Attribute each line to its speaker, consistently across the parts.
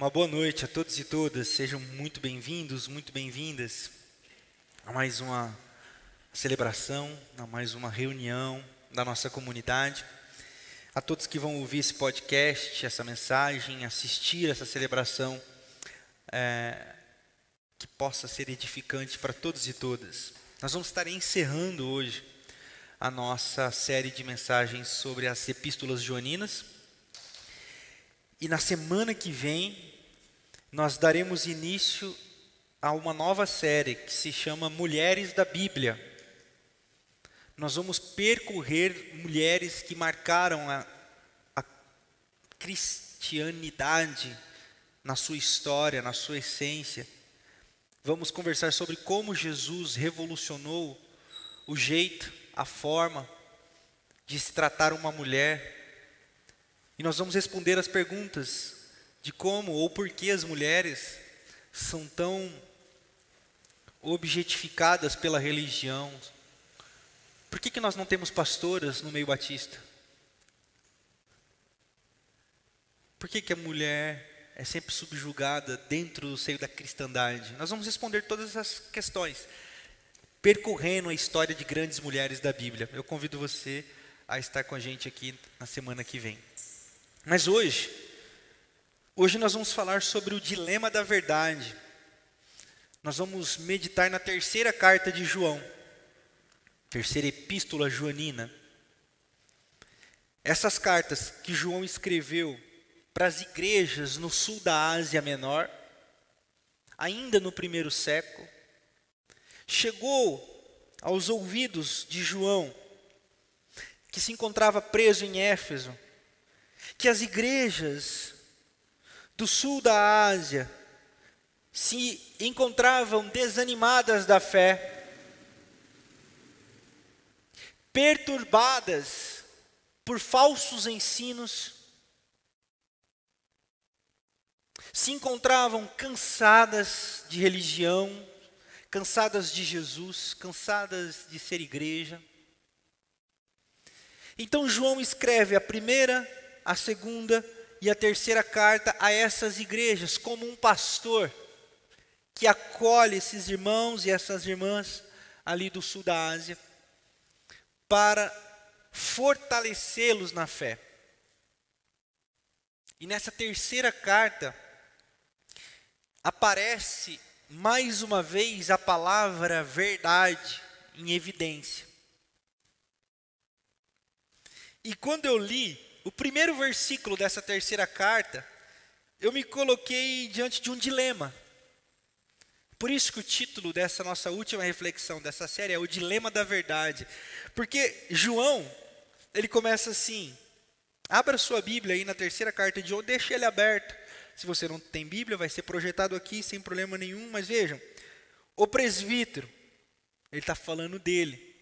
Speaker 1: Uma boa noite a todos e todas, sejam muito bem-vindos, muito bem-vindas a mais uma celebração, a mais uma reunião da nossa comunidade. A todos que vão ouvir esse podcast, essa mensagem, assistir essa celebração, é, que possa ser edificante para todos e todas. Nós vamos estar encerrando hoje a nossa série de mensagens sobre as epístolas joaninas. E na semana que vem, nós daremos início a uma nova série que se chama Mulheres da Bíblia. Nós vamos percorrer mulheres que marcaram a, a cristianidade na sua história, na sua essência. Vamos conversar sobre como Jesus revolucionou o jeito, a forma de se tratar uma mulher. E nós vamos responder as perguntas de como ou por que as mulheres são tão objetificadas pela religião. Por que, que nós não temos pastoras no meio batista? Por que, que a mulher é sempre subjugada dentro do seio da cristandade? Nós vamos responder todas essas questões, percorrendo a história de grandes mulheres da Bíblia. Eu convido você a estar com a gente aqui na semana que vem. Mas hoje, Hoje nós vamos falar sobre o dilema da verdade. Nós vamos meditar na terceira carta de João, terceira epístola joanina. Essas cartas que João escreveu para as igrejas no sul da Ásia Menor, ainda no primeiro século, chegou aos ouvidos de João, que se encontrava preso em Éfeso, que as igrejas do sul da Ásia se encontravam desanimadas da fé, perturbadas por falsos ensinos, se encontravam cansadas de religião, cansadas de Jesus, cansadas de ser igreja. Então João escreve a primeira, a segunda e a terceira carta a essas igrejas, como um pastor que acolhe esses irmãos e essas irmãs ali do sul da Ásia, para fortalecê-los na fé. E nessa terceira carta, aparece mais uma vez a palavra verdade em evidência. E quando eu li o primeiro versículo dessa terceira carta, eu me coloquei diante de um dilema. Por isso que o título dessa nossa última reflexão dessa série é o dilema da verdade. Porque João, ele começa assim: abra sua Bíblia aí na terceira carta de João, deixe ele aberto. Se você não tem Bíblia, vai ser projetado aqui sem problema nenhum, mas vejam, o presbítero, ele está falando dele.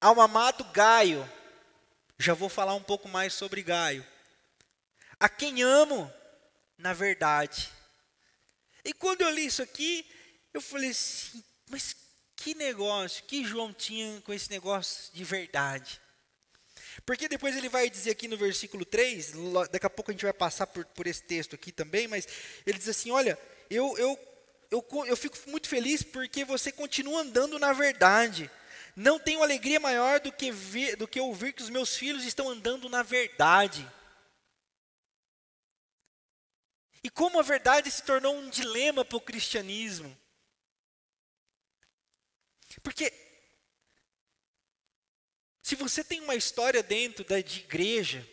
Speaker 1: Ao amado Gaio, já vou falar um pouco mais sobre Gaio. A quem amo, na verdade. E quando eu li isso aqui, eu falei assim, mas que negócio, que João tinha com esse negócio de verdade? Porque depois ele vai dizer aqui no versículo 3, daqui a pouco a gente vai passar por, por esse texto aqui também, mas ele diz assim: olha, eu, eu, eu, eu fico muito feliz porque você continua andando na verdade. Não tenho alegria maior do que, ver, do que ouvir que os meus filhos estão andando na verdade. E como a verdade se tornou um dilema para o cristianismo. Porque se você tem uma história dentro da de igreja,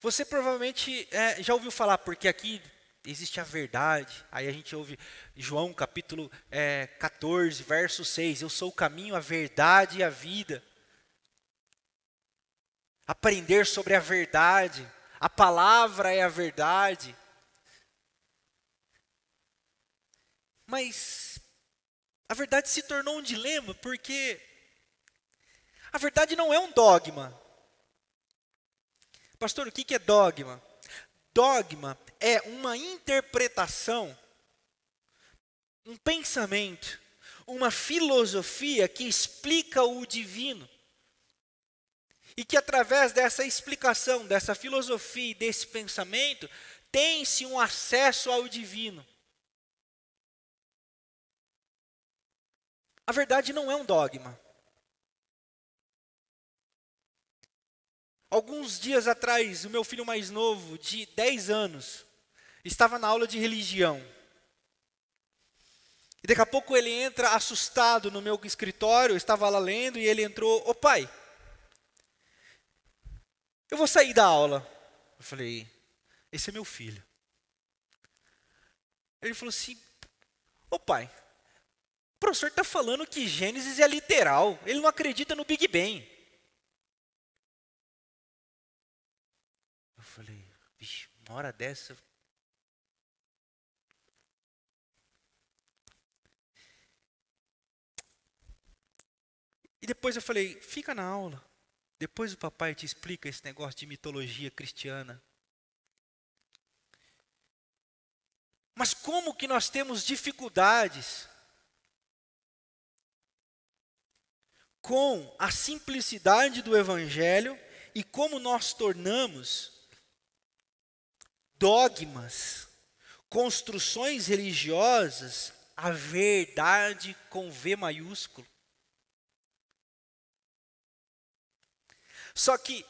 Speaker 1: você provavelmente é, já ouviu falar, porque aqui existe a verdade. Aí a gente ouve João capítulo é, 14, verso 6. Eu sou o caminho, a verdade e a vida. Aprender sobre a verdade. A palavra é a verdade. Mas a verdade se tornou um dilema porque a verdade não é um dogma. Pastor, o que é dogma? Dogma é uma interpretação, um pensamento, uma filosofia que explica o divino. E que através dessa explicação, dessa filosofia e desse pensamento, tem-se um acesso ao divino. A verdade não é um dogma. Alguns dias atrás, o meu filho mais novo, de 10 anos, estava na aula de religião. E daqui a pouco ele entra assustado no meu escritório, eu estava lá lendo, e ele entrou, ô pai, eu vou sair da aula. Eu falei, esse é meu filho. Ele falou assim, ô pai, o professor está falando que Gênesis é literal, ele não acredita no Big Bang. Eu falei, vixe, uma hora dessa, E depois eu falei: fica na aula. Depois o papai te explica esse negócio de mitologia cristiana. Mas como que nós temos dificuldades com a simplicidade do evangelho e como nós tornamos dogmas, construções religiosas a verdade com V maiúsculo. Só que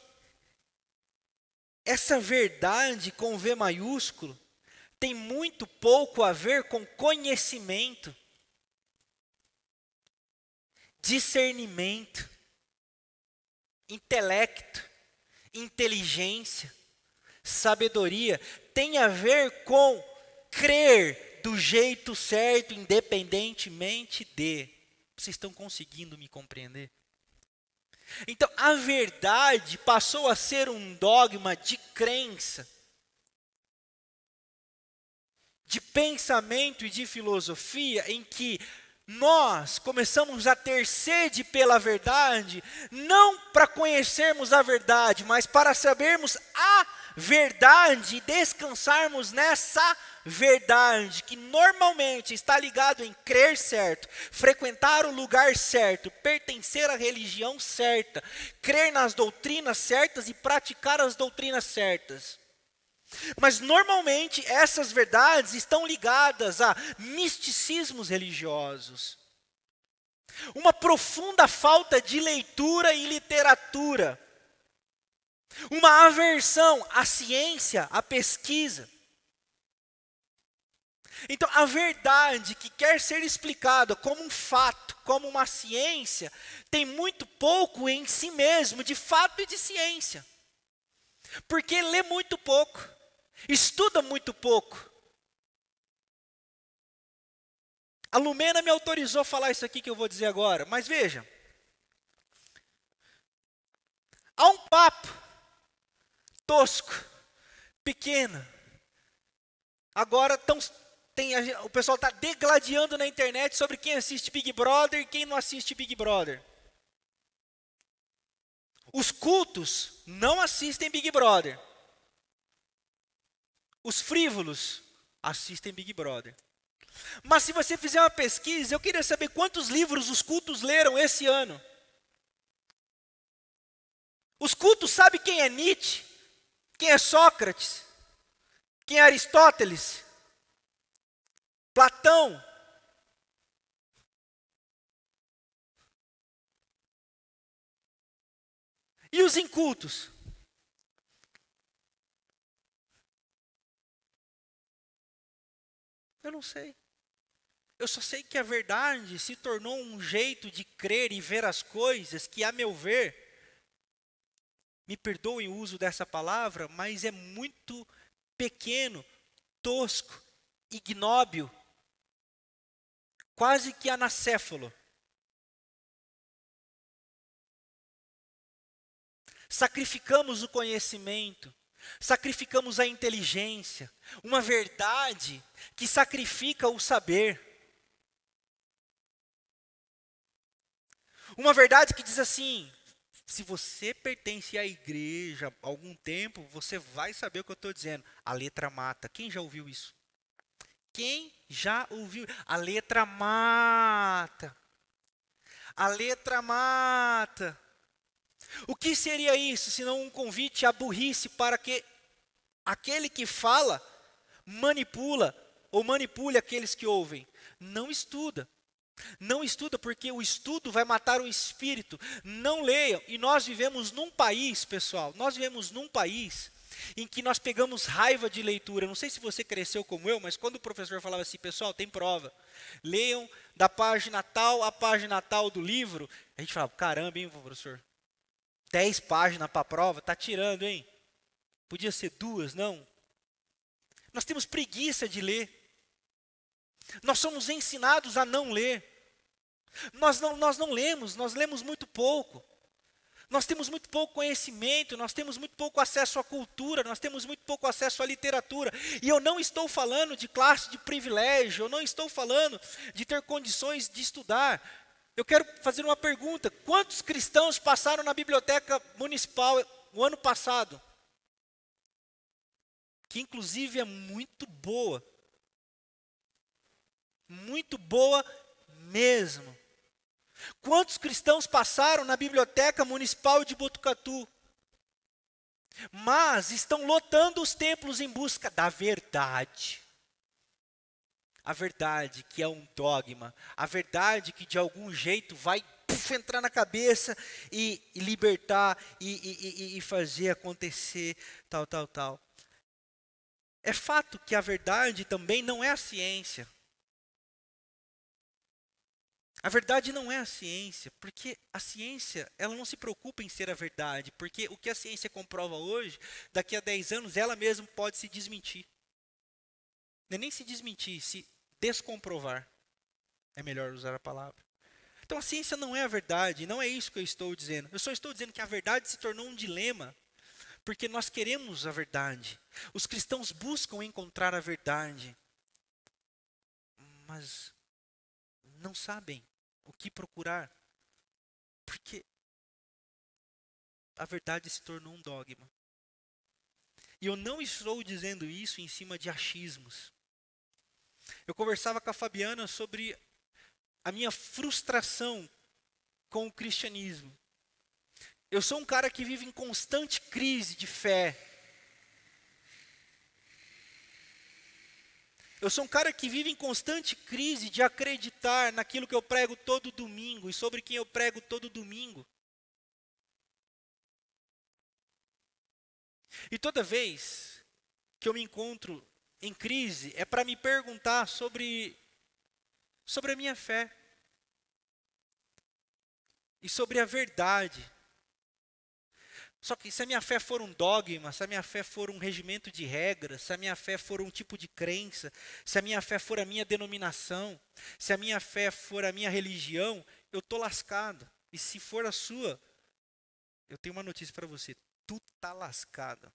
Speaker 1: essa verdade com V maiúsculo tem muito pouco a ver com conhecimento, discernimento, intelecto, inteligência, sabedoria. Tem a ver com crer do jeito certo, independentemente de. Vocês estão conseguindo me compreender? Então, a verdade passou a ser um dogma de crença, de pensamento e de filosofia, em que nós começamos a ter sede pela verdade, não para conhecermos a verdade, mas para sabermos a verdade descansarmos nessa verdade, que normalmente está ligado em crer certo, frequentar o lugar certo, pertencer à religião certa, crer nas doutrinas certas e praticar as doutrinas certas. Mas normalmente essas verdades estão ligadas a misticismos religiosos. Uma profunda falta de leitura e literatura. Uma aversão à ciência, à pesquisa. Então, a verdade que quer ser explicada como um fato, como uma ciência, tem muito pouco em si mesmo de fato e de ciência. Porque lê muito pouco, estuda muito pouco. A Lumena me autorizou a falar isso aqui que eu vou dizer agora, mas veja. Há um papo tosco, pequeno. Agora tão tem, o pessoal está degladiando na internet sobre quem assiste Big Brother e quem não assiste Big Brother. Os cultos não assistem Big Brother. Os frívolos assistem Big Brother. Mas se você fizer uma pesquisa, eu queria saber quantos livros os cultos leram esse ano. Os cultos sabem quem é Nietzsche, quem é Sócrates, quem é Aristóteles, Platão. E os incultos? Eu não sei. Eu só sei que a verdade se tornou um jeito de crer e ver as coisas que, a meu ver, me perdoem o uso dessa palavra, mas é muito pequeno, tosco, ignóbil quase que anacéfalo. Sacrificamos o conhecimento, sacrificamos a inteligência, uma verdade que sacrifica o saber. Uma verdade que diz assim: se você pertence à igreja algum tempo, você vai saber o que eu estou dizendo. A letra mata. Quem já ouviu isso? Quem já ouviu? A letra mata. A letra mata. O que seria isso, senão um convite à burrice para que aquele que fala manipula ou manipule aqueles que ouvem. Não estuda. Não estuda porque o estudo vai matar o espírito. Não leiam. E nós vivemos num país, pessoal, nós vivemos num país em que nós pegamos raiva de leitura. Não sei se você cresceu como eu, mas quando o professor falava assim, pessoal, tem prova. Leiam da página tal à página tal do livro. A gente falava, caramba, hein, professor? Dez páginas para a prova, tá tirando, hein? Podia ser duas, não? Nós temos preguiça de ler. Nós somos ensinados a não ler. Nós não, nós não lemos, nós lemos muito pouco. Nós temos muito pouco conhecimento, nós temos muito pouco acesso à cultura, nós temos muito pouco acesso à literatura. E eu não estou falando de classe de privilégio, eu não estou falando de ter condições de estudar. Eu quero fazer uma pergunta: quantos cristãos passaram na biblioteca municipal o ano passado? Que inclusive é muito boa. Muito boa mesmo. Quantos cristãos passaram na biblioteca municipal de Botucatu? Mas estão lotando os templos em busca da verdade. A verdade que é um dogma, a verdade que de algum jeito vai entrar na cabeça e, e libertar e, e, e fazer acontecer tal, tal, tal. É fato que a verdade também não é a ciência. A verdade não é a ciência, porque a ciência, ela não se preocupa em ser a verdade, porque o que a ciência comprova hoje, daqui a 10 anos, ela mesma pode se desmentir. Não é nem se desmentir, se descomprovar. É melhor usar a palavra. Então a ciência não é a verdade, não é isso que eu estou dizendo. Eu só estou dizendo que a verdade se tornou um dilema, porque nós queremos a verdade. Os cristãos buscam encontrar a verdade, mas não sabem o que procurar. Porque a verdade se tornou um dogma. E eu não estou dizendo isso em cima de achismos. Eu conversava com a Fabiana sobre a minha frustração com o cristianismo. Eu sou um cara que vive em constante crise de fé. Eu sou um cara que vive em constante crise de acreditar naquilo que eu prego todo domingo e sobre quem eu prego todo domingo. E toda vez que eu me encontro em crise, é para me perguntar sobre, sobre a minha fé e sobre a verdade. Só que se a minha fé for um dogma, se a minha fé for um regimento de regras, se a minha fé for um tipo de crença, se a minha fé for a minha denominação, se a minha fé for a minha religião, eu estou lascado. E se for a sua, eu tenho uma notícia para você: tu está lascado.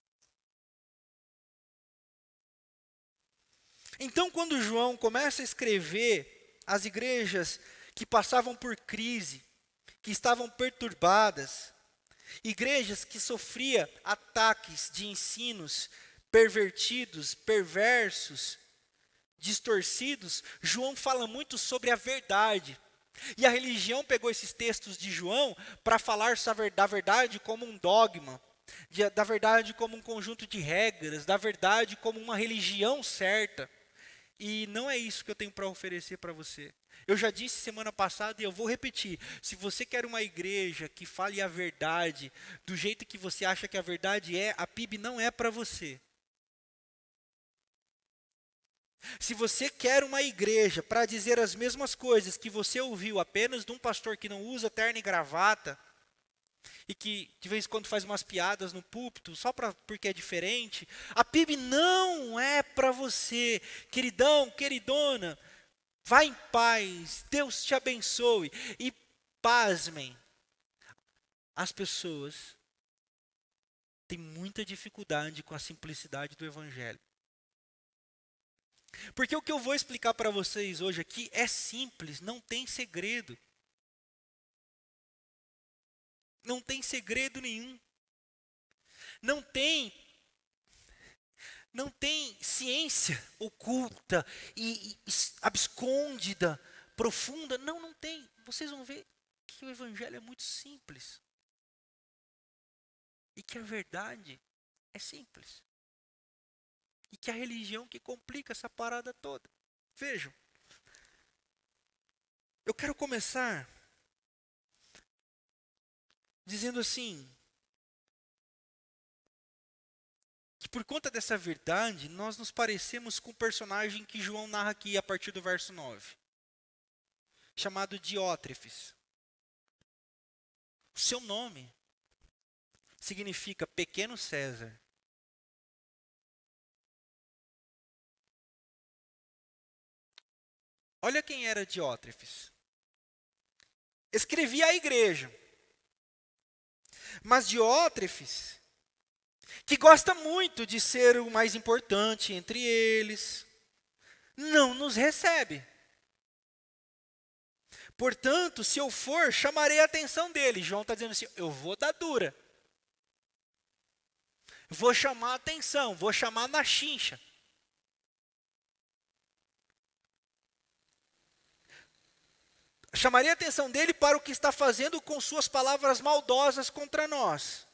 Speaker 1: Então, quando João começa a escrever as igrejas que passavam por crise, que estavam perturbadas, Igrejas que sofria ataques de ensinos pervertidos, perversos, distorcidos, João fala muito sobre a verdade. E a religião pegou esses textos de João para falar da verdade como um dogma, da verdade como um conjunto de regras, da verdade como uma religião certa. E não é isso que eu tenho para oferecer para você. Eu já disse semana passada e eu vou repetir. Se você quer uma igreja que fale a verdade do jeito que você acha que a verdade é, a PIB não é para você. Se você quer uma igreja para dizer as mesmas coisas que você ouviu apenas de um pastor que não usa terno e gravata, e que de vez em quando faz umas piadas no púlpito só pra, porque é diferente, a PIB não é para você, queridão, queridona. Vá em paz, Deus te abençoe. E pasmem, as pessoas têm muita dificuldade com a simplicidade do Evangelho. Porque o que eu vou explicar para vocês hoje aqui é simples, não tem segredo. Não tem segredo nenhum. Não tem não tem ciência oculta e, e abscôndida, profunda. Não, não tem. Vocês vão ver que o evangelho é muito simples. E que a verdade é simples. E que a religião que complica essa parada toda. Vejam. Eu quero começar dizendo assim: que por conta dessa verdade, nós nos parecemos com o personagem que João narra aqui a partir do verso 9, chamado Diótrefes. O seu nome significa pequeno César. Olha quem era Diótrefes. Escrevia a igreja. Mas Diótrefes, que gosta muito de ser o mais importante entre eles, não nos recebe. Portanto, se eu for, chamarei a atenção dele. João está dizendo assim: eu vou dar dura. Vou chamar a atenção, vou chamar na chincha. Chamaria a atenção dele para o que está fazendo com suas palavras maldosas contra nós.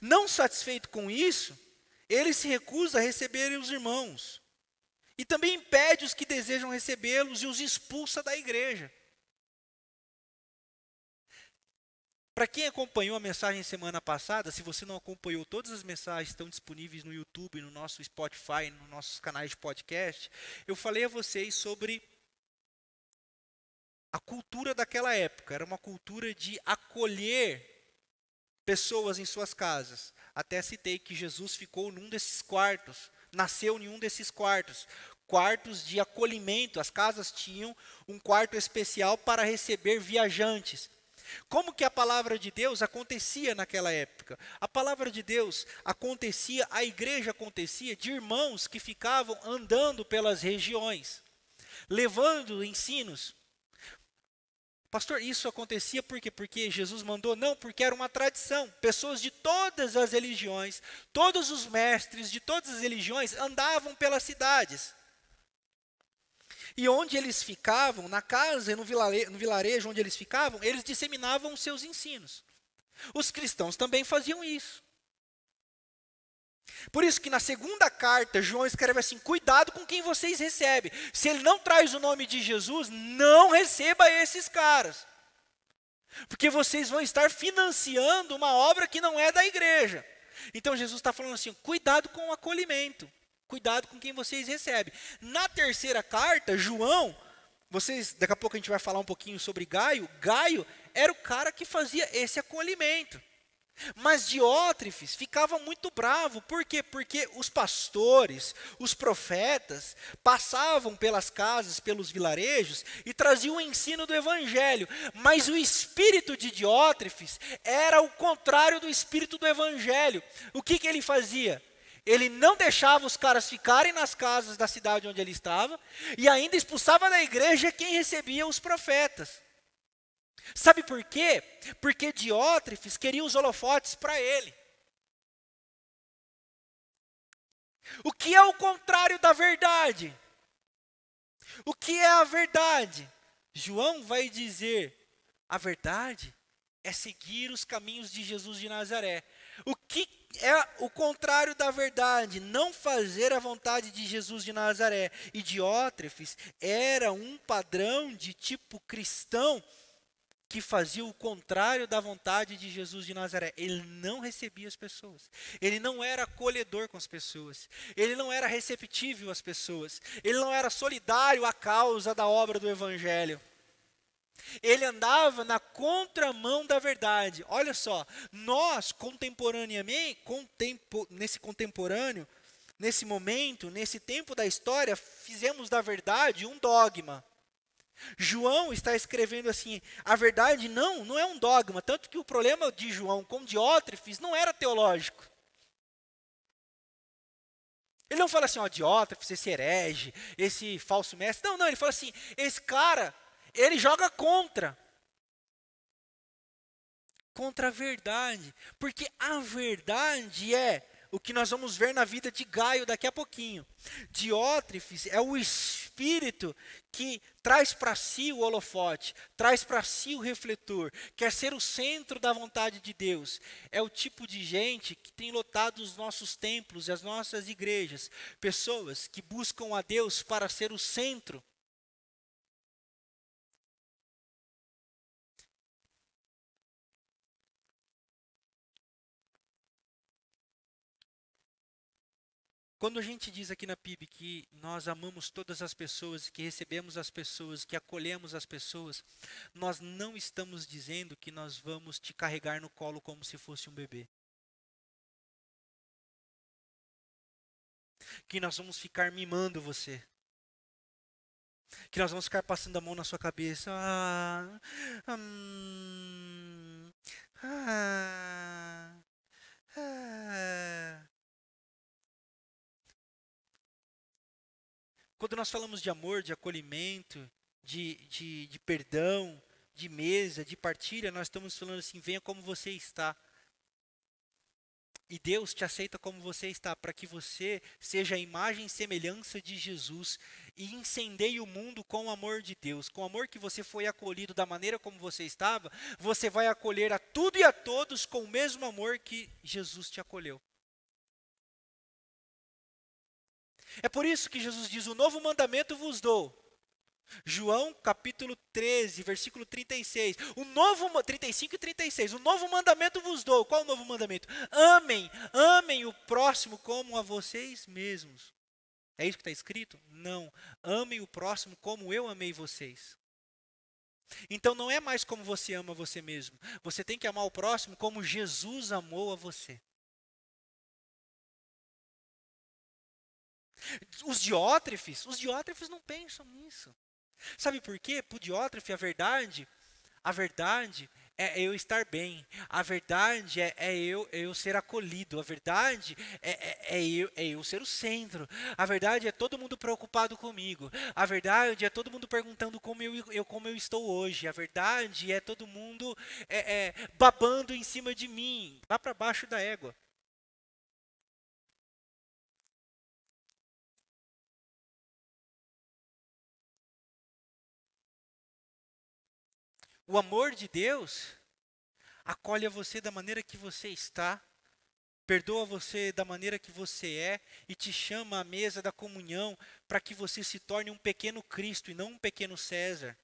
Speaker 1: Não satisfeito com isso, ele se recusa a receber os irmãos. E também impede os que desejam recebê-los e os expulsa da igreja. Para quem acompanhou a mensagem semana passada, se você não acompanhou, todas as mensagens estão disponíveis no YouTube, no nosso Spotify, nos nossos canais de podcast. Eu falei a vocês sobre a cultura daquela época. Era uma cultura de acolher pessoas em suas casas. Até citei que Jesus ficou num desses quartos, nasceu em um desses quartos. Quartos de acolhimento. As casas tinham um quarto especial para receber viajantes. Como que a palavra de Deus acontecia naquela época? A palavra de Deus acontecia, a igreja acontecia de irmãos que ficavam andando pelas regiões, levando ensinos. Pastor, isso acontecia por quê? Porque Jesus mandou? Não, porque era uma tradição. Pessoas de todas as religiões, todos os mestres de todas as religiões andavam pelas cidades. E onde eles ficavam, na casa e no vilarejo, no vilarejo onde eles ficavam, eles disseminavam os seus ensinos. Os cristãos também faziam isso. Por isso que na segunda carta, João escreve assim: cuidado com quem vocês recebem. Se ele não traz o nome de Jesus, não receba esses caras. Porque vocês vão estar financiando uma obra que não é da igreja. Então Jesus está falando assim: cuidado com o acolhimento. Cuidado com quem vocês recebem. Na terceira carta, João, vocês, daqui a pouco a gente vai falar um pouquinho sobre Gaio. Gaio era o cara que fazia esse acolhimento. Mas Diótrefes ficava muito bravo, por quê? Porque os pastores, os profetas, passavam pelas casas, pelos vilarejos e traziam o ensino do evangelho, mas o espírito de Diótrefes era o contrário do espírito do evangelho. O que, que ele fazia? Ele não deixava os caras ficarem nas casas da cidade onde ele estava e ainda expulsava da igreja quem recebia os profetas. Sabe por quê? Porque Diótrefes queria os holofotes para ele. O que é o contrário da verdade? O que é a verdade? João vai dizer: a verdade é seguir os caminhos de Jesus de Nazaré. O que é o contrário da verdade, não fazer a vontade de Jesus de Nazaré. E Diótrefes era um padrão de tipo cristão que fazia o contrário da vontade de Jesus de Nazaré. Ele não recebia as pessoas. Ele não era acolhedor com as pessoas. Ele não era receptível às pessoas. Ele não era solidário à causa da obra do evangelho. Ele andava na contramão da verdade. Olha só, nós contemporaneamente, contempo, nesse contemporâneo, nesse momento, nesse tempo da história, fizemos da verdade um dogma. João está escrevendo assim: a verdade não, não é um dogma, tanto que o problema de João com Diótrefes não era teológico. Ele não fala assim, ó, Diótrefes, esse herege, esse falso mestre. Não, não, ele fala assim: esse cara ele joga contra. Contra a verdade. Porque a verdade é o que nós vamos ver na vida de Gaio daqui a pouquinho. Diótrefes é o espírito espírito que traz para si o holofote, traz para si o refletor, quer ser o centro da vontade de Deus. É o tipo de gente que tem lotado os nossos templos e as nossas igrejas. Pessoas que buscam a Deus para ser o centro Quando a gente diz aqui na PIB que nós amamos todas as pessoas, que recebemos as pessoas, que acolhemos as pessoas, nós não estamos dizendo que nós vamos te carregar no colo como se fosse um bebê. Que nós vamos ficar mimando você. Que nós vamos ficar passando a mão na sua cabeça. Ah, hum, ah, ah. Quando nós falamos de amor, de acolhimento, de, de, de perdão, de mesa, de partilha, nós estamos falando assim: venha como você está. E Deus te aceita como você está, para que você seja a imagem e semelhança de Jesus e incendeie o mundo com o amor de Deus. Com o amor que você foi acolhido da maneira como você estava, você vai acolher a tudo e a todos com o mesmo amor que Jesus te acolheu. É por isso que Jesus diz: O novo mandamento vos dou. João capítulo 13, versículo 36. O novo 35 e 36. O novo mandamento vos dou. Qual o novo mandamento? Amem, amem o próximo como a vocês mesmos. É isso que está escrito? Não. Amem o próximo como eu amei vocês. Então não é mais como você ama você mesmo. Você tem que amar o próximo como Jesus amou a você. Os diótrefes, os diótrefes não pensam nisso. Sabe por quê? Para o diótrefe, a verdade, a verdade é eu estar bem. A verdade é, é eu, eu ser acolhido. A verdade é, é, é, eu, é eu ser o centro. A verdade é todo mundo preocupado comigo. A verdade é todo mundo perguntando como eu, eu como eu estou hoje. A verdade é todo mundo é, é babando em cima de mim, lá para baixo da égua. O amor de Deus acolhe você da maneira que você está, perdoa você da maneira que você é e te chama à mesa da comunhão para que você se torne um pequeno Cristo e não um pequeno César.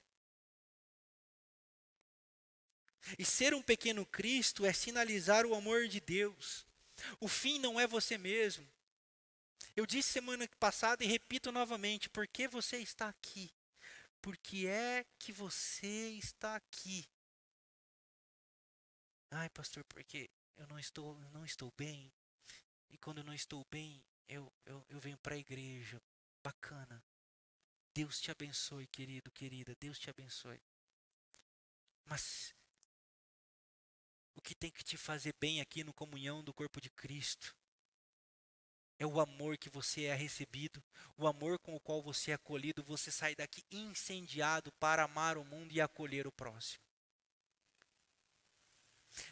Speaker 1: E ser um pequeno Cristo é sinalizar o amor de Deus. O fim não é você mesmo. Eu disse semana passada e repito novamente: por que você está aqui? Por que é que você está aqui? Ai, pastor, porque eu não estou, não estou bem. E quando eu não estou bem, eu, eu, eu venho para a igreja. Bacana. Deus te abençoe, querido, querida. Deus te abençoe. Mas o que tem que te fazer bem aqui no comunhão do corpo de Cristo é o amor que você é recebido, o amor com o qual você é acolhido, você sai daqui incendiado para amar o mundo e acolher o próximo.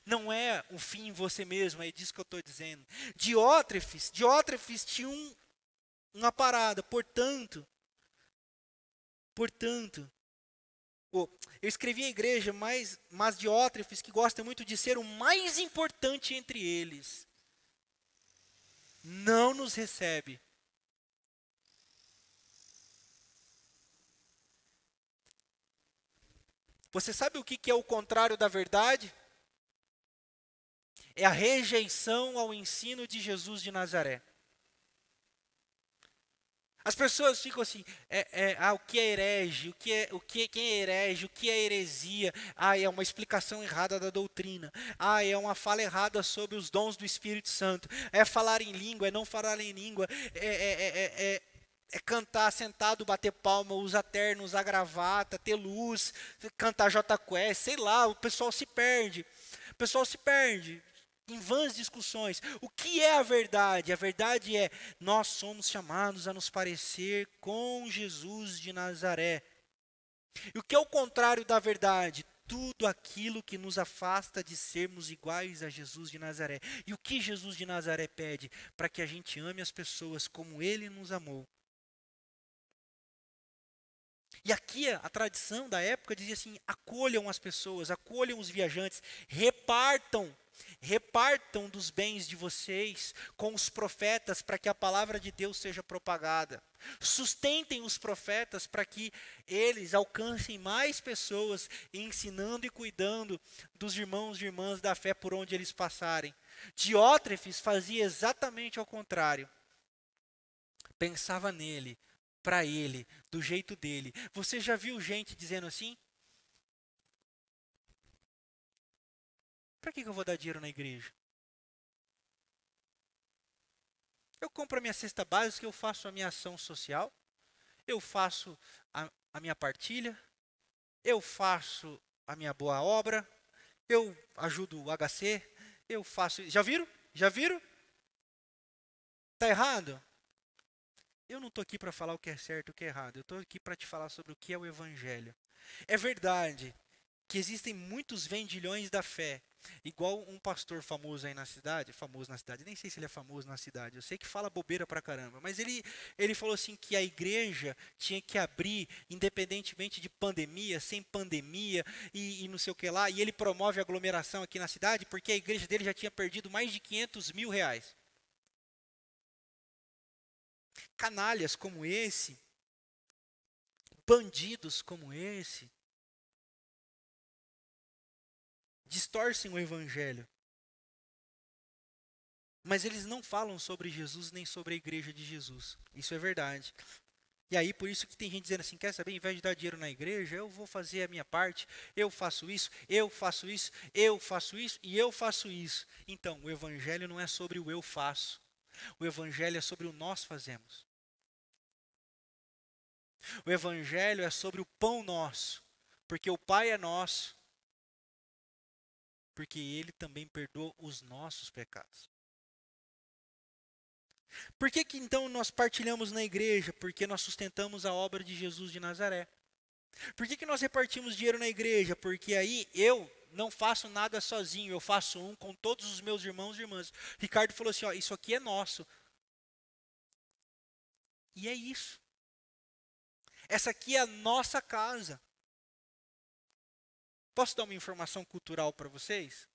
Speaker 1: Não é o fim em você mesmo, é disso que eu estou dizendo. Diótrefes, Diótrefes tinha um, uma parada, portanto, portanto, oh, eu escrevi a igreja, mas, mas Diótrefes que gosta muito de ser o mais importante entre eles não nos recebe. Você sabe o que é o contrário da verdade? É a rejeição ao ensino de Jesus de Nazaré. As pessoas ficam assim, é, é, ah, o que é herege, o que é, o que, quem é herege, o que é heresia, ah, é uma explicação errada da doutrina, ah, é uma fala errada sobre os dons do Espírito Santo, é falar em língua, é não falar em língua, é, é, é, é cantar sentado, bater palma, usar terno, usar gravata, ter luz, cantar J Quest, sei lá, o pessoal se perde. O pessoal se perde em vãs discussões. O que é a verdade? A verdade é nós somos chamados a nos parecer com Jesus de Nazaré. E o que é o contrário da verdade? Tudo aquilo que nos afasta de sermos iguais a Jesus de Nazaré. E o que Jesus de Nazaré pede? Para que a gente ame as pessoas como ele nos amou. E aqui a tradição da época dizia assim: acolham as pessoas, acolham os viajantes, repartam, repartam dos bens de vocês com os profetas para que a palavra de Deus seja propagada. Sustentem os profetas para que eles alcancem mais pessoas, ensinando e cuidando dos irmãos e irmãs da fé por onde eles passarem. Diótrefes fazia exatamente ao contrário. Pensava nele, para ele, do jeito dele. Você já viu gente dizendo assim? Para que, que eu vou dar dinheiro na igreja? Eu compro a minha cesta básica, eu faço a minha ação social, eu faço a, a minha partilha, eu faço a minha boa obra, eu ajudo o HC, eu faço. Já viram? Já viram? Tá errado? Eu não estou aqui para falar o que é certo e o que é errado. Eu estou aqui para te falar sobre o que é o Evangelho. É verdade que existem muitos vendilhões da fé. Igual um pastor famoso aí na cidade, famoso na cidade, nem sei se ele é famoso na cidade, eu sei que fala bobeira pra caramba, mas ele, ele falou assim que a igreja tinha que abrir independentemente de pandemia, sem pandemia e, e não sei o que lá, e ele promove aglomeração aqui na cidade porque a igreja dele já tinha perdido mais de 500 mil reais. Canalhas como esse, bandidos como esse, distorcem o evangelho. Mas eles não falam sobre Jesus nem sobre a igreja de Jesus. Isso é verdade. E aí, por isso que tem gente dizendo assim: quer saber, ao invés de dar dinheiro na igreja, eu vou fazer a minha parte, eu faço isso, eu faço isso, eu faço isso e eu faço isso. Então, o evangelho não é sobre o eu faço. O evangelho é sobre o nós fazemos. O evangelho é sobre o pão nosso, porque o Pai é nosso, porque ele também perdoa os nossos pecados. Por que, que então nós partilhamos na igreja? Porque nós sustentamos a obra de Jesus de Nazaré. Por que, que nós repartimos dinheiro na igreja? Porque aí eu não faço nada sozinho, eu faço um com todos os meus irmãos e irmãs. Ricardo falou assim: ó, isso aqui é nosso. E é isso. Essa aqui é a nossa casa. Posso dar uma informação cultural para vocês?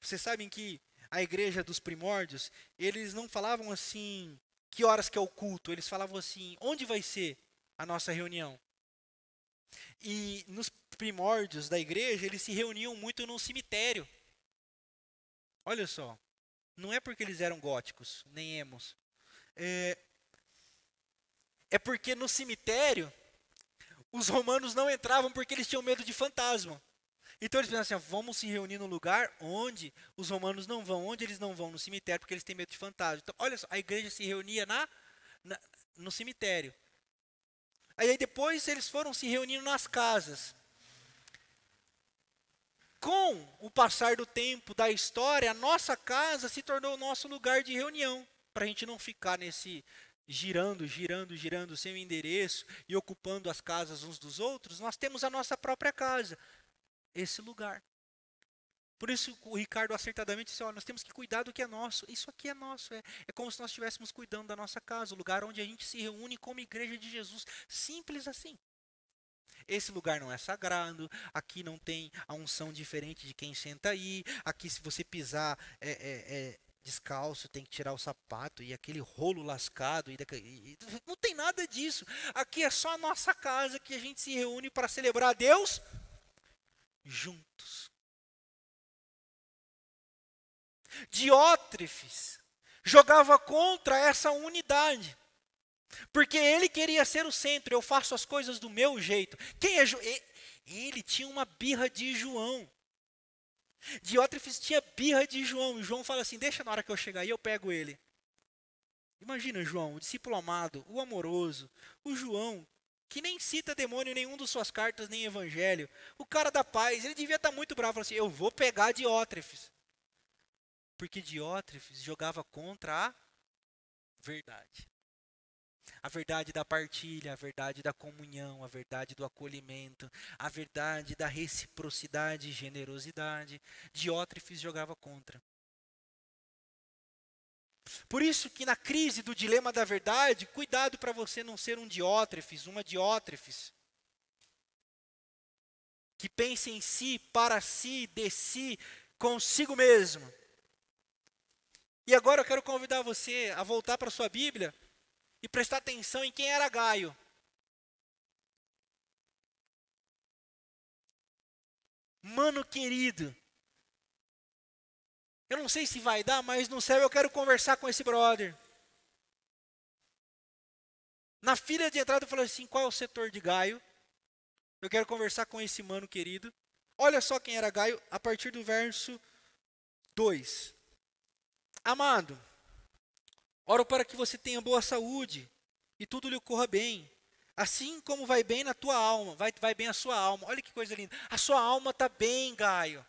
Speaker 1: Vocês sabem que a igreja dos primórdios, eles não falavam assim, que horas que é o culto, eles falavam assim, onde vai ser a nossa reunião? E nos primórdios da igreja, eles se reuniam muito num cemitério. Olha só, não é porque eles eram góticos, nem emos. É, é porque no cemitério os romanos não entravam porque eles tinham medo de fantasma. Então eles pensavam assim: vamos se reunir num lugar onde os romanos não vão. Onde eles não vão? No cemitério, porque eles têm medo de fantasma. Então, olha só, a igreja se reunia na, na no cemitério. Aí depois eles foram se reunindo nas casas. Com o passar do tempo, da história, a nossa casa se tornou o nosso lugar de reunião. Para a gente não ficar nesse, girando, girando, girando sem endereço e ocupando as casas uns dos outros, nós temos a nossa própria casa, esse lugar. Por isso o Ricardo acertadamente disse: ó, nós temos que cuidar do que é nosso. Isso aqui é nosso. É, é como se nós estivéssemos cuidando da nossa casa, o lugar onde a gente se reúne como igreja de Jesus. Simples assim. Esse lugar não é sagrado, aqui não tem a unção diferente de quem senta aí, aqui se você pisar é, é, é descalço, tem que tirar o sapato e aquele rolo lascado. E, e, não tem nada disso. Aqui é só a nossa casa que a gente se reúne para celebrar a Deus juntos. Diótrefes jogava contra essa unidade. Porque ele queria ser o centro, eu faço as coisas do meu jeito. Quem é Ele tinha uma birra de João. Diótrefes tinha birra de João. E João fala assim: Deixa na hora que eu chegar aí, eu pego ele. Imagina João, o discípulo amado, o amoroso, o João, que nem cita demônio em nenhum de suas cartas, nem evangelho. O cara da paz, ele devia estar muito bravo. assim: Eu vou pegar Diótrefes. Porque Diótrefes jogava contra a verdade. A verdade da partilha, a verdade da comunhão, a verdade do acolhimento, a verdade da reciprocidade e generosidade. Diótrefes jogava contra. Por isso que na crise do dilema da verdade, cuidado para você não ser um diótrefes, uma diótrefes. Que pense em si, para si, de si, consigo mesmo. E agora eu quero convidar você a voltar para sua Bíblia e prestar atenção em quem era Gaio. Mano querido, eu não sei se vai dar, mas no céu eu quero conversar com esse brother. Na fila de entrada eu falei assim: qual é o setor de Gaio? Eu quero conversar com esse mano querido. Olha só quem era Gaio a partir do verso 2. Amado, oro para que você tenha boa saúde e tudo lhe ocorra bem. Assim como vai bem na tua alma, vai, vai bem a sua alma. Olha que coisa linda. A sua alma está bem, Gaio.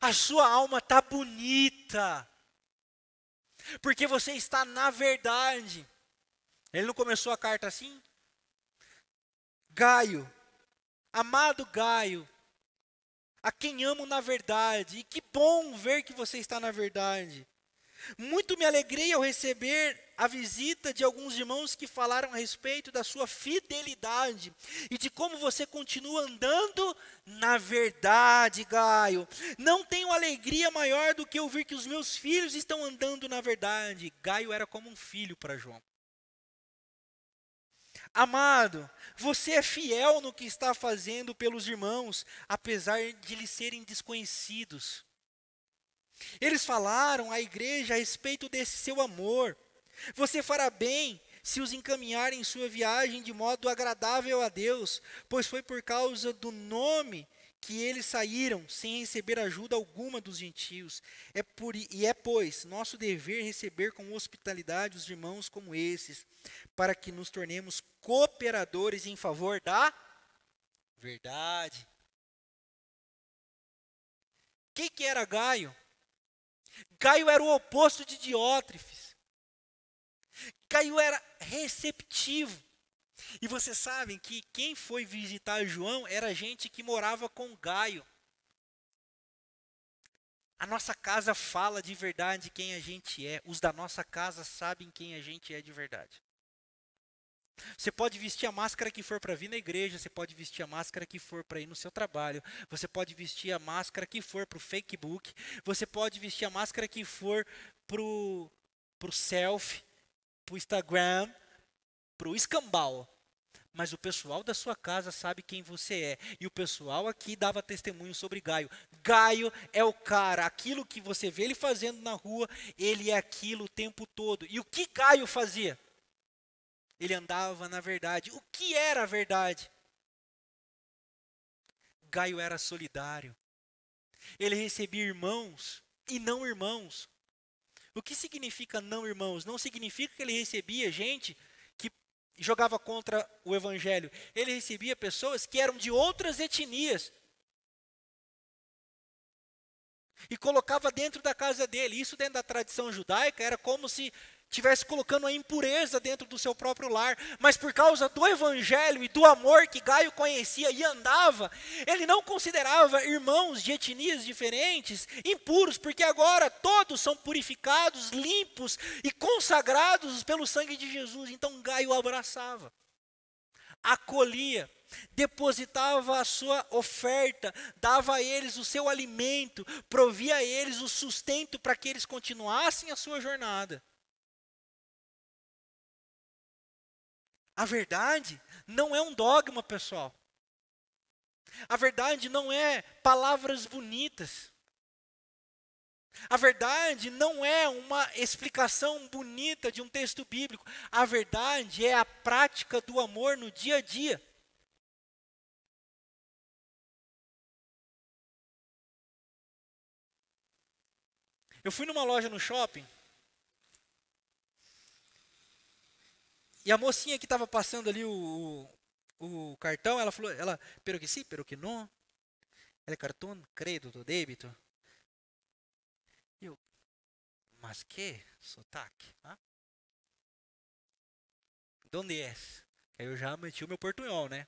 Speaker 1: A sua alma está bonita. Porque você está na verdade. Ele não começou a carta assim? Gaio, amado Gaio, a quem amo na verdade, e que bom ver que você está na verdade. Muito me alegrei ao receber a visita de alguns irmãos que falaram a respeito da sua fidelidade e de como você continua andando na verdade, Gaio. Não tenho alegria maior do que ouvir que os meus filhos estão andando na verdade. Gaio era como um filho para João. Amado, você é fiel no que está fazendo pelos irmãos, apesar de lhes serem desconhecidos. Eles falaram à igreja a respeito desse seu amor. Você fará bem se os encaminhar em sua viagem de modo agradável a Deus, pois foi por causa do nome que eles saíram sem receber ajuda alguma dos gentios. É por, e é, pois, nosso dever receber com hospitalidade os irmãos como esses, para que nos tornemos cooperadores em favor da verdade. O que, que era Gaio? Gaio era o oposto de Diótrefes. Gaio era receptivo. E vocês sabem que quem foi visitar João era gente que morava com Gaio. A nossa casa fala de verdade quem a gente é. Os da nossa casa sabem quem a gente é de verdade. Você pode vestir a máscara que for para vir na igreja, você pode vestir a máscara que for para ir no seu trabalho, você pode vestir a máscara que for para o Facebook, você pode vestir a máscara que for para o selfie, para o Instagram, para o escambau. Mas o pessoal da sua casa sabe quem você é. E o pessoal aqui dava testemunho sobre Gaio. Gaio é o cara, aquilo que você vê ele fazendo na rua, ele é aquilo o tempo todo. E o que Gaio fazia? Ele andava na verdade. O que era a verdade? Gaio era solidário. Ele recebia irmãos e não irmãos. O que significa não irmãos? Não significa que ele recebia gente que jogava contra o evangelho. Ele recebia pessoas que eram de outras etnias. E colocava dentro da casa dele. Isso dentro da tradição judaica era como se tivesse colocando a impureza dentro do seu próprio lar, mas por causa do evangelho e do amor que Gaio conhecia e andava, ele não considerava irmãos de etnias diferentes impuros, porque agora todos são purificados, limpos e consagrados pelo sangue de Jesus. Então Gaio abraçava, acolhia, depositava a sua oferta, dava a eles o seu alimento, provia a eles o sustento para que eles continuassem a sua jornada. A verdade não é um dogma, pessoal. A verdade não é palavras bonitas. A verdade não é uma explicação bonita de um texto bíblico. A verdade é a prática do amor no dia a dia. Eu fui numa loja no shopping E a mocinha que estava passando ali o, o, o, cartão, ela falou, ela, pero que sim, pero que não. Ela é cartão, crédito, débito. E eu, mas que sotaque? Ah? Donde é? Aí eu já meti o meu portunhol, né?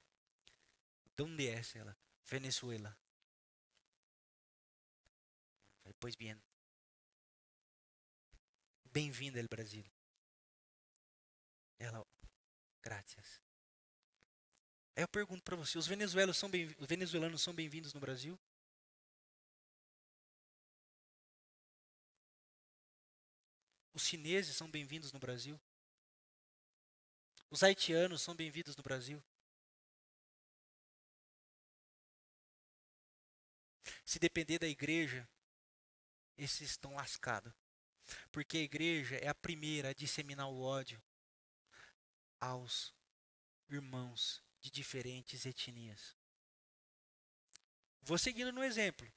Speaker 1: Donde é ela? Venezuela. Pois bem. Bem-vinda, El Brasil. Ela, graças. Aí eu pergunto para você, os venezuelanos são bem, os venezuelanos são bem-vindos no Brasil? Os chineses são bem-vindos no Brasil? Os haitianos são bem-vindos no Brasil? Se depender da igreja, esses estão lascados. Porque a igreja é a primeira a disseminar o ódio aos irmãos de diferentes etnias. Vou seguindo no exemplo.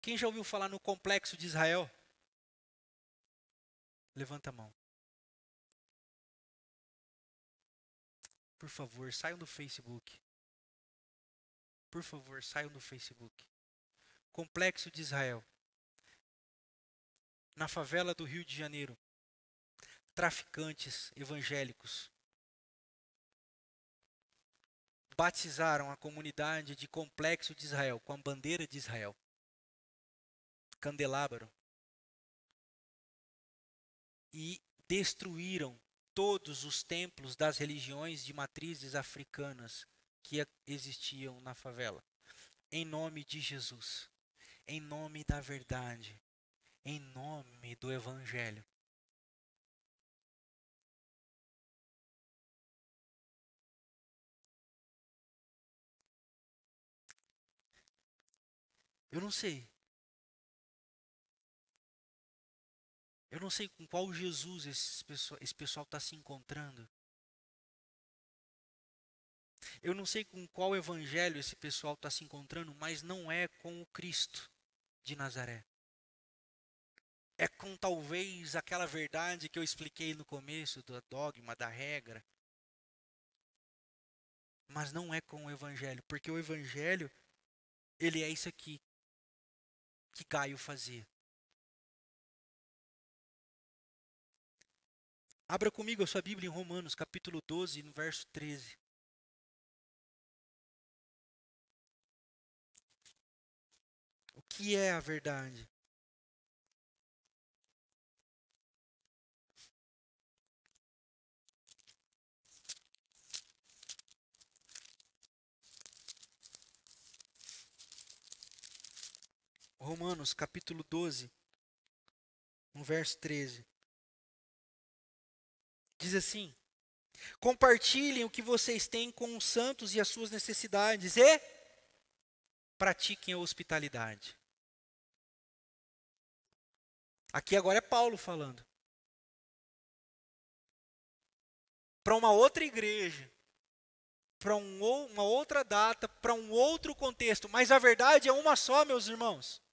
Speaker 1: Quem já ouviu falar no complexo de Israel? Levanta a mão. Por favor, saiam do Facebook. Por favor, saiam do Facebook. Complexo de Israel. Na favela do Rio de Janeiro. Traficantes evangélicos batizaram a comunidade de Complexo de Israel com a bandeira de Israel. Candelabro. E destruíram todos os templos das religiões de matrizes africanas que existiam na favela. Em nome de Jesus, em nome da verdade, em nome do Evangelho. Eu não sei. Eu não sei com qual Jesus esse pessoal está se encontrando. Eu não sei com qual evangelho esse pessoal está se encontrando, mas não é com o Cristo de Nazaré. É com talvez aquela verdade que eu expliquei no começo do dogma, da regra. Mas não é com o evangelho, porque o evangelho ele é isso aqui que Gaio fazia. Abra comigo a sua Bíblia em Romanos, capítulo 12, no verso 13. que é a verdade. Romanos capítulo 12, no verso 13. Diz assim: Compartilhem o que vocês têm com os santos e as suas necessidades e pratiquem a hospitalidade. Aqui agora é Paulo falando. Para uma outra igreja, para um, uma outra data, para um outro contexto, mas a verdade é uma só, meus irmãos.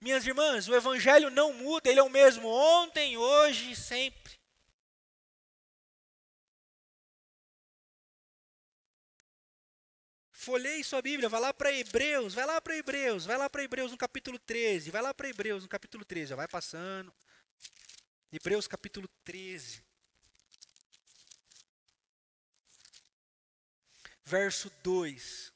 Speaker 1: Minhas irmãs, o evangelho não muda, ele é o mesmo ontem, hoje e sempre. Folhei sua Bíblia, vai lá para Hebreus, vai lá para Hebreus, vai lá para Hebreus no capítulo 13, vai lá para Hebreus no capítulo 13, já vai passando. Hebreus capítulo 13. Verso 2.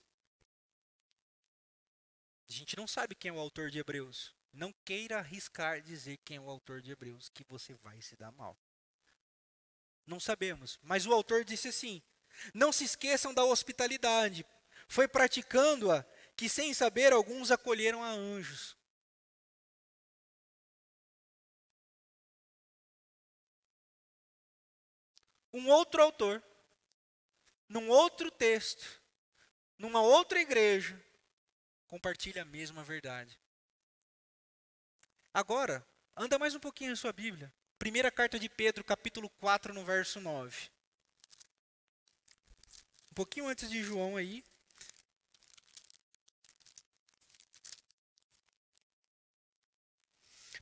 Speaker 1: A gente não sabe quem é o autor de Hebreus. Não queira arriscar dizer quem é o autor de Hebreus, que você vai se dar mal. Não sabemos, mas o autor disse assim: Não se esqueçam da hospitalidade, foi praticando-a que, sem saber, alguns acolheram a anjos. Um outro autor, num outro texto, numa outra igreja, compartilha a mesma verdade. Agora, anda mais um pouquinho na sua Bíblia. Primeira carta de Pedro, capítulo 4, no verso 9. Um pouquinho antes de João aí.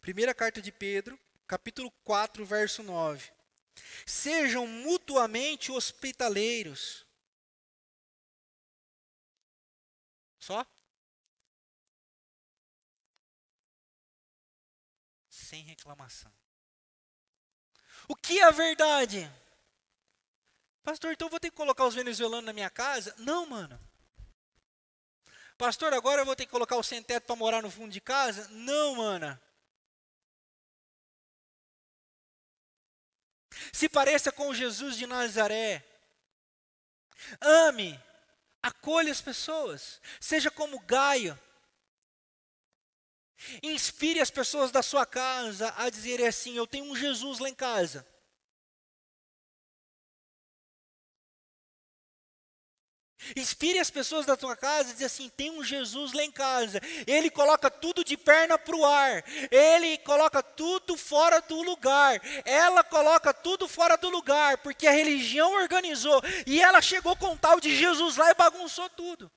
Speaker 1: Primeira carta de Pedro, capítulo 4, verso 9. Sejam mutuamente hospitaleiros. Só? Sem reclamação. O que é a verdade? Pastor, então eu vou ter que colocar os venezuelanos na minha casa? Não, mano. Pastor, agora eu vou ter que colocar o sem-teto para morar no fundo de casa? Não, mana. Se pareça com Jesus de Nazaré. Ame, acolha as pessoas, seja como Gaio. Inspire as pessoas da sua casa a dizerem assim: Eu tenho um Jesus lá em casa. Inspire as pessoas da tua casa e diz assim: tem um Jesus lá em casa. Ele coloca tudo de perna para o ar. Ele coloca tudo fora do lugar. Ela coloca tudo fora do lugar, porque a religião organizou. E ela chegou com tal de Jesus lá e bagunçou tudo.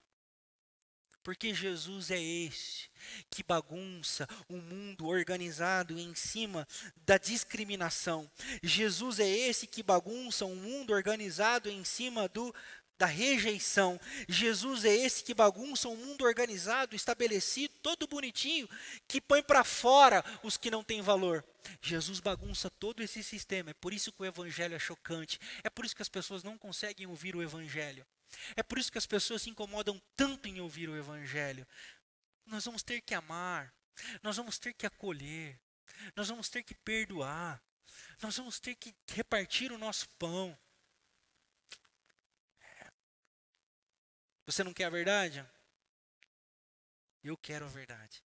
Speaker 1: Porque Jesus é esse que bagunça o um mundo organizado em cima da discriminação. Jesus é esse que bagunça um mundo organizado em cima do da rejeição. Jesus é esse que bagunça um mundo organizado, estabelecido, todo bonitinho, que põe para fora os que não têm valor. Jesus bagunça todo esse sistema. É por isso que o evangelho é chocante. É por isso que as pessoas não conseguem ouvir o evangelho. É por isso que as pessoas se incomodam tanto em ouvir o evangelho. Nós vamos ter que amar, nós vamos ter que acolher, nós vamos ter que perdoar, nós vamos ter que repartir o nosso pão. Você não quer a verdade? Eu quero a verdade.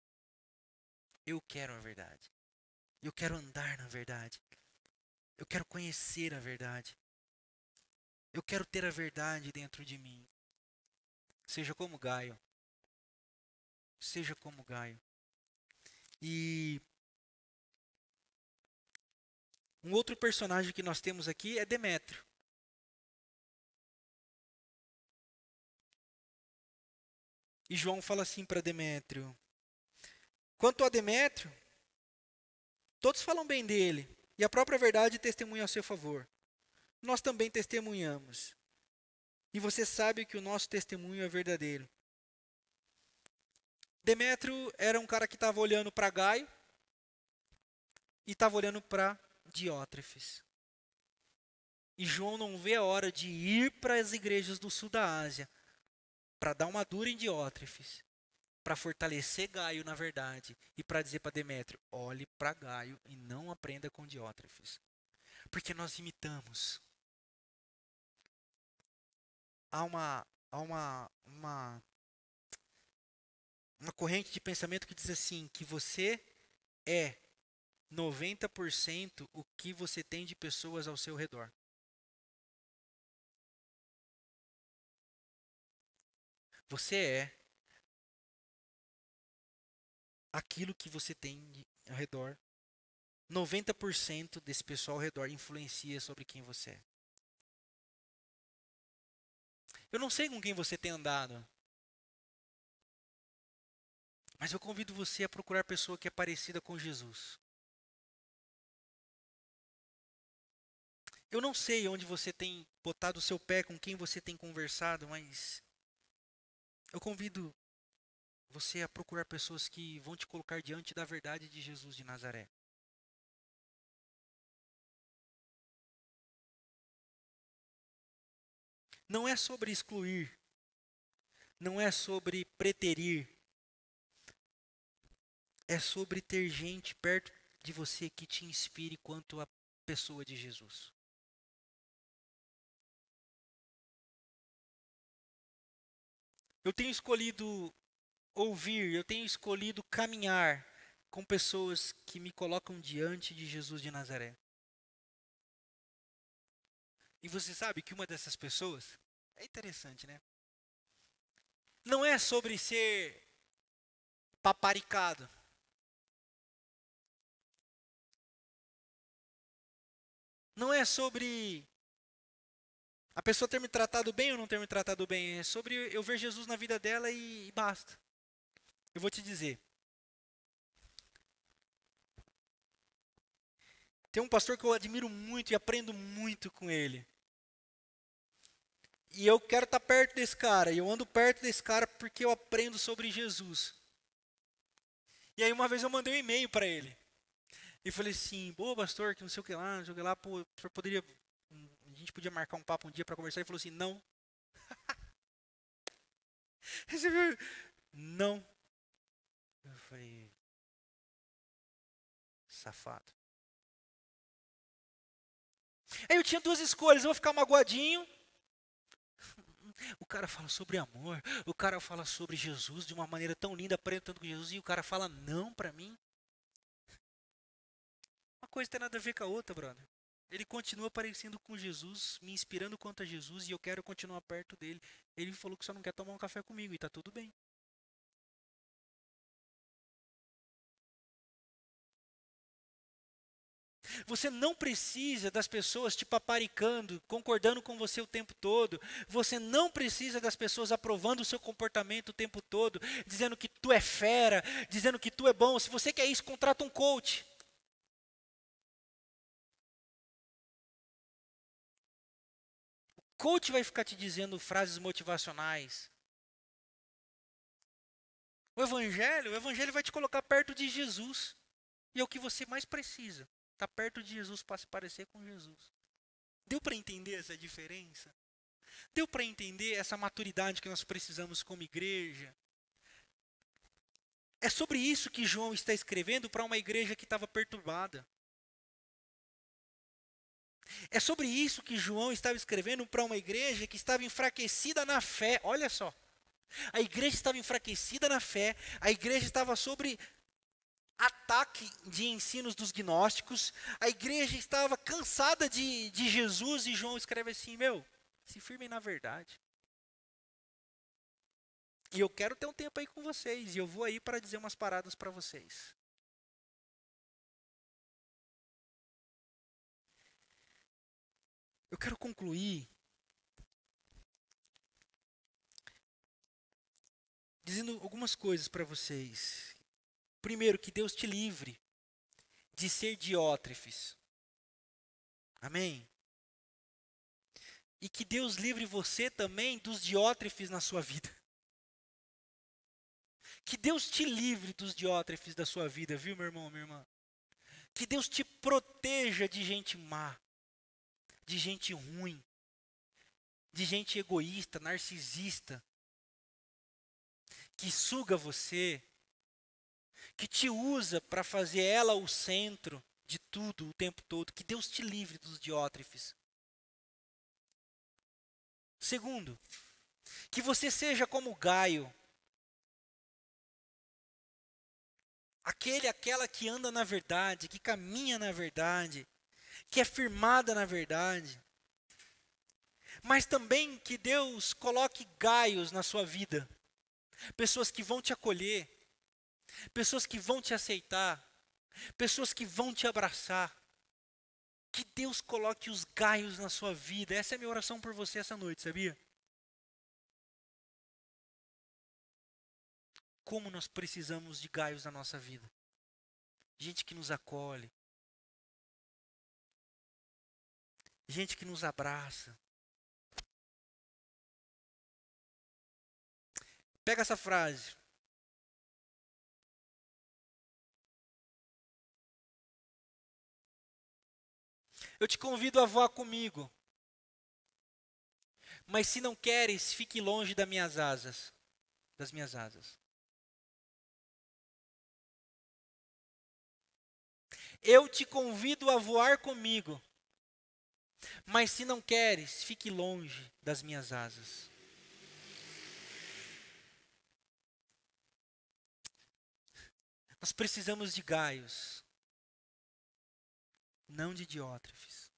Speaker 1: Eu quero a verdade. Eu quero andar na verdade. Eu quero conhecer a verdade. Eu quero ter a verdade dentro de mim. Seja como Gaio. Seja como Gaio. E um outro personagem que nós temos aqui é Demétrio. E João fala assim para Demétrio: Quanto a Demétrio, todos falam bem dele, e a própria verdade testemunha a seu favor. Nós também testemunhamos. E você sabe que o nosso testemunho é verdadeiro. Demétrio era um cara que estava olhando para Gaio e estava olhando para Diótrefes. E João não vê a hora de ir para as igrejas do sul da Ásia para dar uma dura em Diótrefes, para fortalecer Gaio na verdade e para dizer para Demétrio, olhe para Gaio e não aprenda com Diótrefes. Porque nós imitamos. Há uma há uma uma uma corrente de pensamento que diz assim que você é 90% o que você tem de pessoas ao seu redor. Você é aquilo que você tem ao redor. 90% desse pessoal ao redor influencia sobre quem você é. Eu não sei com quem você tem andado. Mas eu convido você a procurar pessoa que é parecida com Jesus. Eu não sei onde você tem botado o seu pé, com quem você tem conversado, mas eu convido você a procurar pessoas que vão te colocar diante da verdade de Jesus de Nazaré. Não é sobre excluir, não é sobre preterir, é sobre ter gente perto de você que te inspire quanto a pessoa de Jesus. Eu tenho escolhido ouvir, eu tenho escolhido caminhar com pessoas que me colocam diante de Jesus de Nazaré. E você sabe que uma dessas pessoas é interessante, né? Não é sobre ser paparicado. Não é sobre a pessoa ter me tratado bem ou não ter me tratado bem. É sobre eu ver Jesus na vida dela e, e basta. Eu vou te dizer. Tem um pastor que eu admiro muito e aprendo muito com ele. E eu quero estar perto desse cara. E eu ando perto desse cara porque eu aprendo sobre Jesus. E aí uma vez eu mandei um e-mail para ele. E falei assim, boa pastor, que não sei o que lá, não sei o que lá, pô, o senhor poderia a gente podia marcar um papo um dia para conversar. e falou assim: não. não. Eu falei, safado. Aí eu tinha duas escolhas, eu vou ficar magoadinho. O cara fala sobre amor, o cara fala sobre Jesus de uma maneira tão linda, aprendendo com Jesus, e o cara fala não para mim. Coisa tem nada a ver com a outra, brother. Ele continua parecendo com Jesus, me inspirando quanto a Jesus, e eu quero continuar perto dele. Ele falou que só não quer tomar um café comigo, e tá tudo bem. Você não precisa das pessoas te paparicando, concordando com você o tempo todo. Você não precisa das pessoas aprovando o seu comportamento o tempo todo, dizendo que tu é fera, dizendo que tu é bom. Se você quer isso, contrata um coach. Coach vai ficar te dizendo frases motivacionais. O evangelho, o evangelho vai te colocar perto de Jesus. E é o que você mais precisa. Está perto de Jesus para se parecer com Jesus. Deu para entender essa diferença? Deu para entender essa maturidade que nós precisamos como igreja? É sobre isso que João está escrevendo para uma igreja que estava perturbada. É sobre isso que João estava escrevendo para uma igreja que estava enfraquecida na fé. Olha só. A igreja estava enfraquecida na fé, a igreja estava sobre ataque de ensinos dos gnósticos, a igreja estava cansada de, de Jesus e João escreve assim: Meu, se firmem na verdade. E eu quero ter um tempo aí com vocês, e eu vou aí para dizer umas paradas para vocês. Eu quero concluir dizendo algumas coisas para vocês Primeiro, que Deus te livre de ser diótrefes. Amém? E que Deus livre você também dos diótrefes na sua vida. Que Deus te livre dos diótrefes da sua vida, viu, meu irmão, minha irmã? Que Deus te proteja de gente má, de gente ruim, de gente egoísta, narcisista, que suga você, que te usa para fazer ela o centro de tudo o tempo todo. Que Deus te livre dos diótrefes. Segundo, que você seja como Gaio. Aquele, aquela que anda na verdade, que caminha na verdade, que é firmada na verdade. Mas também que Deus coloque gaios na sua vida. Pessoas que vão te acolher, pessoas que vão te aceitar, pessoas que vão te abraçar. Que Deus coloque os gaios na sua vida. Essa é a minha oração por você essa noite, sabia? Como nós precisamos de gaios na nossa vida. Gente que nos acolhe. Gente que nos abraça. Pega essa frase. Eu te convido a voar comigo. Mas se não queres, fique longe das minhas asas, das minhas asas. Eu te convido a voar comigo. Mas se não queres, fique longe das minhas asas. Nós precisamos de gaios não de diótrefes.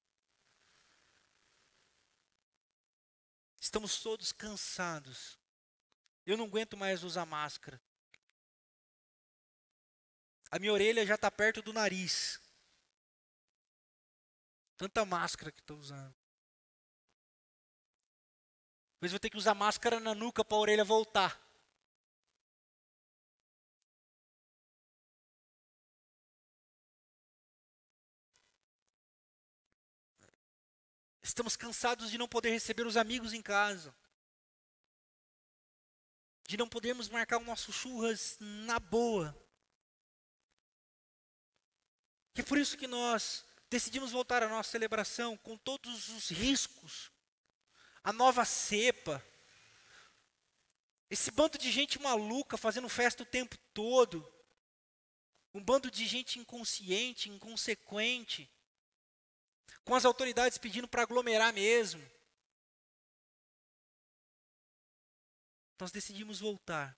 Speaker 1: Estamos todos cansados. Eu não aguento mais usar máscara. A minha orelha já está perto do nariz. Tanta máscara que estou usando. Depois vou ter que usar máscara na nuca para a orelha voltar. Estamos cansados de não poder receber os amigos em casa. De não podermos marcar o nosso churras na boa. E é por isso que nós decidimos voltar à nossa celebração com todos os riscos. A nova cepa, Esse bando de gente maluca fazendo festa o tempo todo. Um bando de gente inconsciente, inconsequente. Com as autoridades pedindo para aglomerar mesmo. Nós decidimos voltar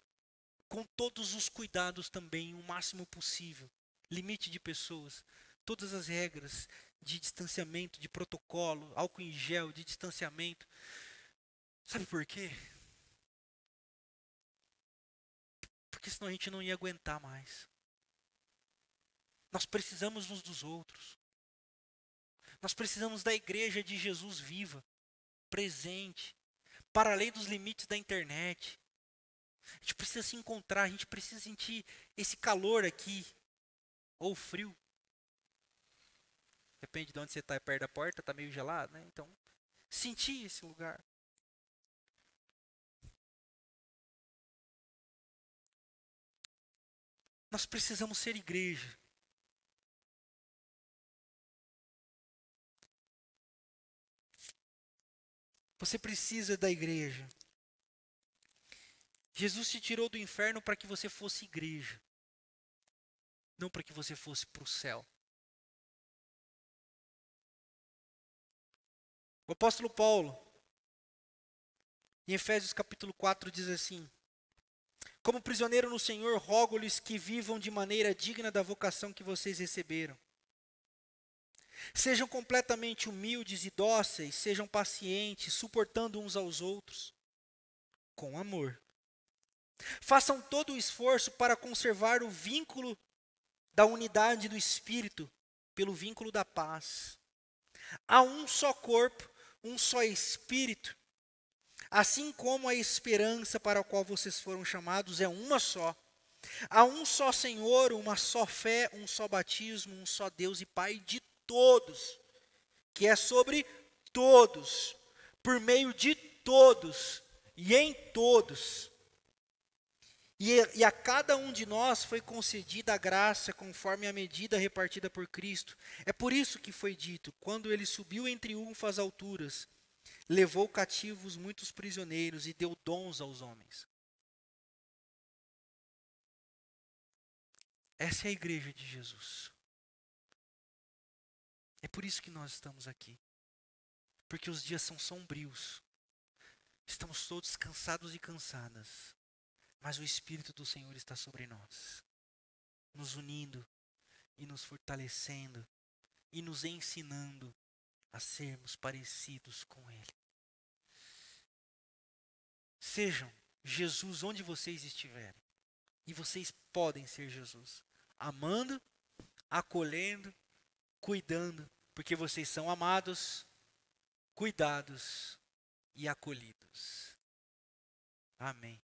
Speaker 1: com todos os cuidados também, o máximo possível. Limite de pessoas, todas as regras de distanciamento, de protocolo, álcool em gel, de distanciamento. Sabe por quê? Porque senão a gente não ia aguentar mais. Nós precisamos uns dos outros. Nós precisamos da igreja de Jesus viva, presente, para além dos limites da internet. A gente precisa se encontrar, a gente precisa sentir esse calor aqui, ou frio. Depende de onde você está, é perto da porta, está meio gelado, né? Então, sentir esse lugar. Nós precisamos ser igreja. Você precisa da igreja. Jesus te tirou do inferno para que você fosse igreja, não para que você fosse para o céu. O apóstolo Paulo, em Efésios capítulo 4, diz assim: Como prisioneiro no Senhor, rogo-lhes que vivam de maneira digna da vocação que vocês receberam. Sejam completamente humildes e dóceis, sejam pacientes, suportando uns aos outros, com amor. Façam todo o esforço para conservar o vínculo da unidade do Espírito pelo vínculo da paz. Há um só corpo um só Espírito, assim como a esperança para a qual vocês foram chamados é uma só. Há um só Senhor, uma só fé, um só batismo, um só Deus e Pai de todos, que é sobre todos, por meio de todos e em todos. E, a cada um de nós foi concedida a graça conforme a medida repartida por Cristo. É por isso que foi dito: quando ele subiu em triunfo às alturas, levou cativos muitos prisioneiros e deu dons aos homens. Essa é a igreja de Jesus. É por isso que nós estamos aqui. Porque os dias são sombrios. Estamos todos cansados e cansadas mas o Espírito do Senhor está sobre nós, nos unindo e nos fortalecendo e nos ensinando a sermos parecidos com Ele. Sejam Jesus onde vocês estiverem. E vocês podem ser Jesus. Amando, acolhendo, cuidando, porque vocês são amados, cuidados e acolhidos. Amém.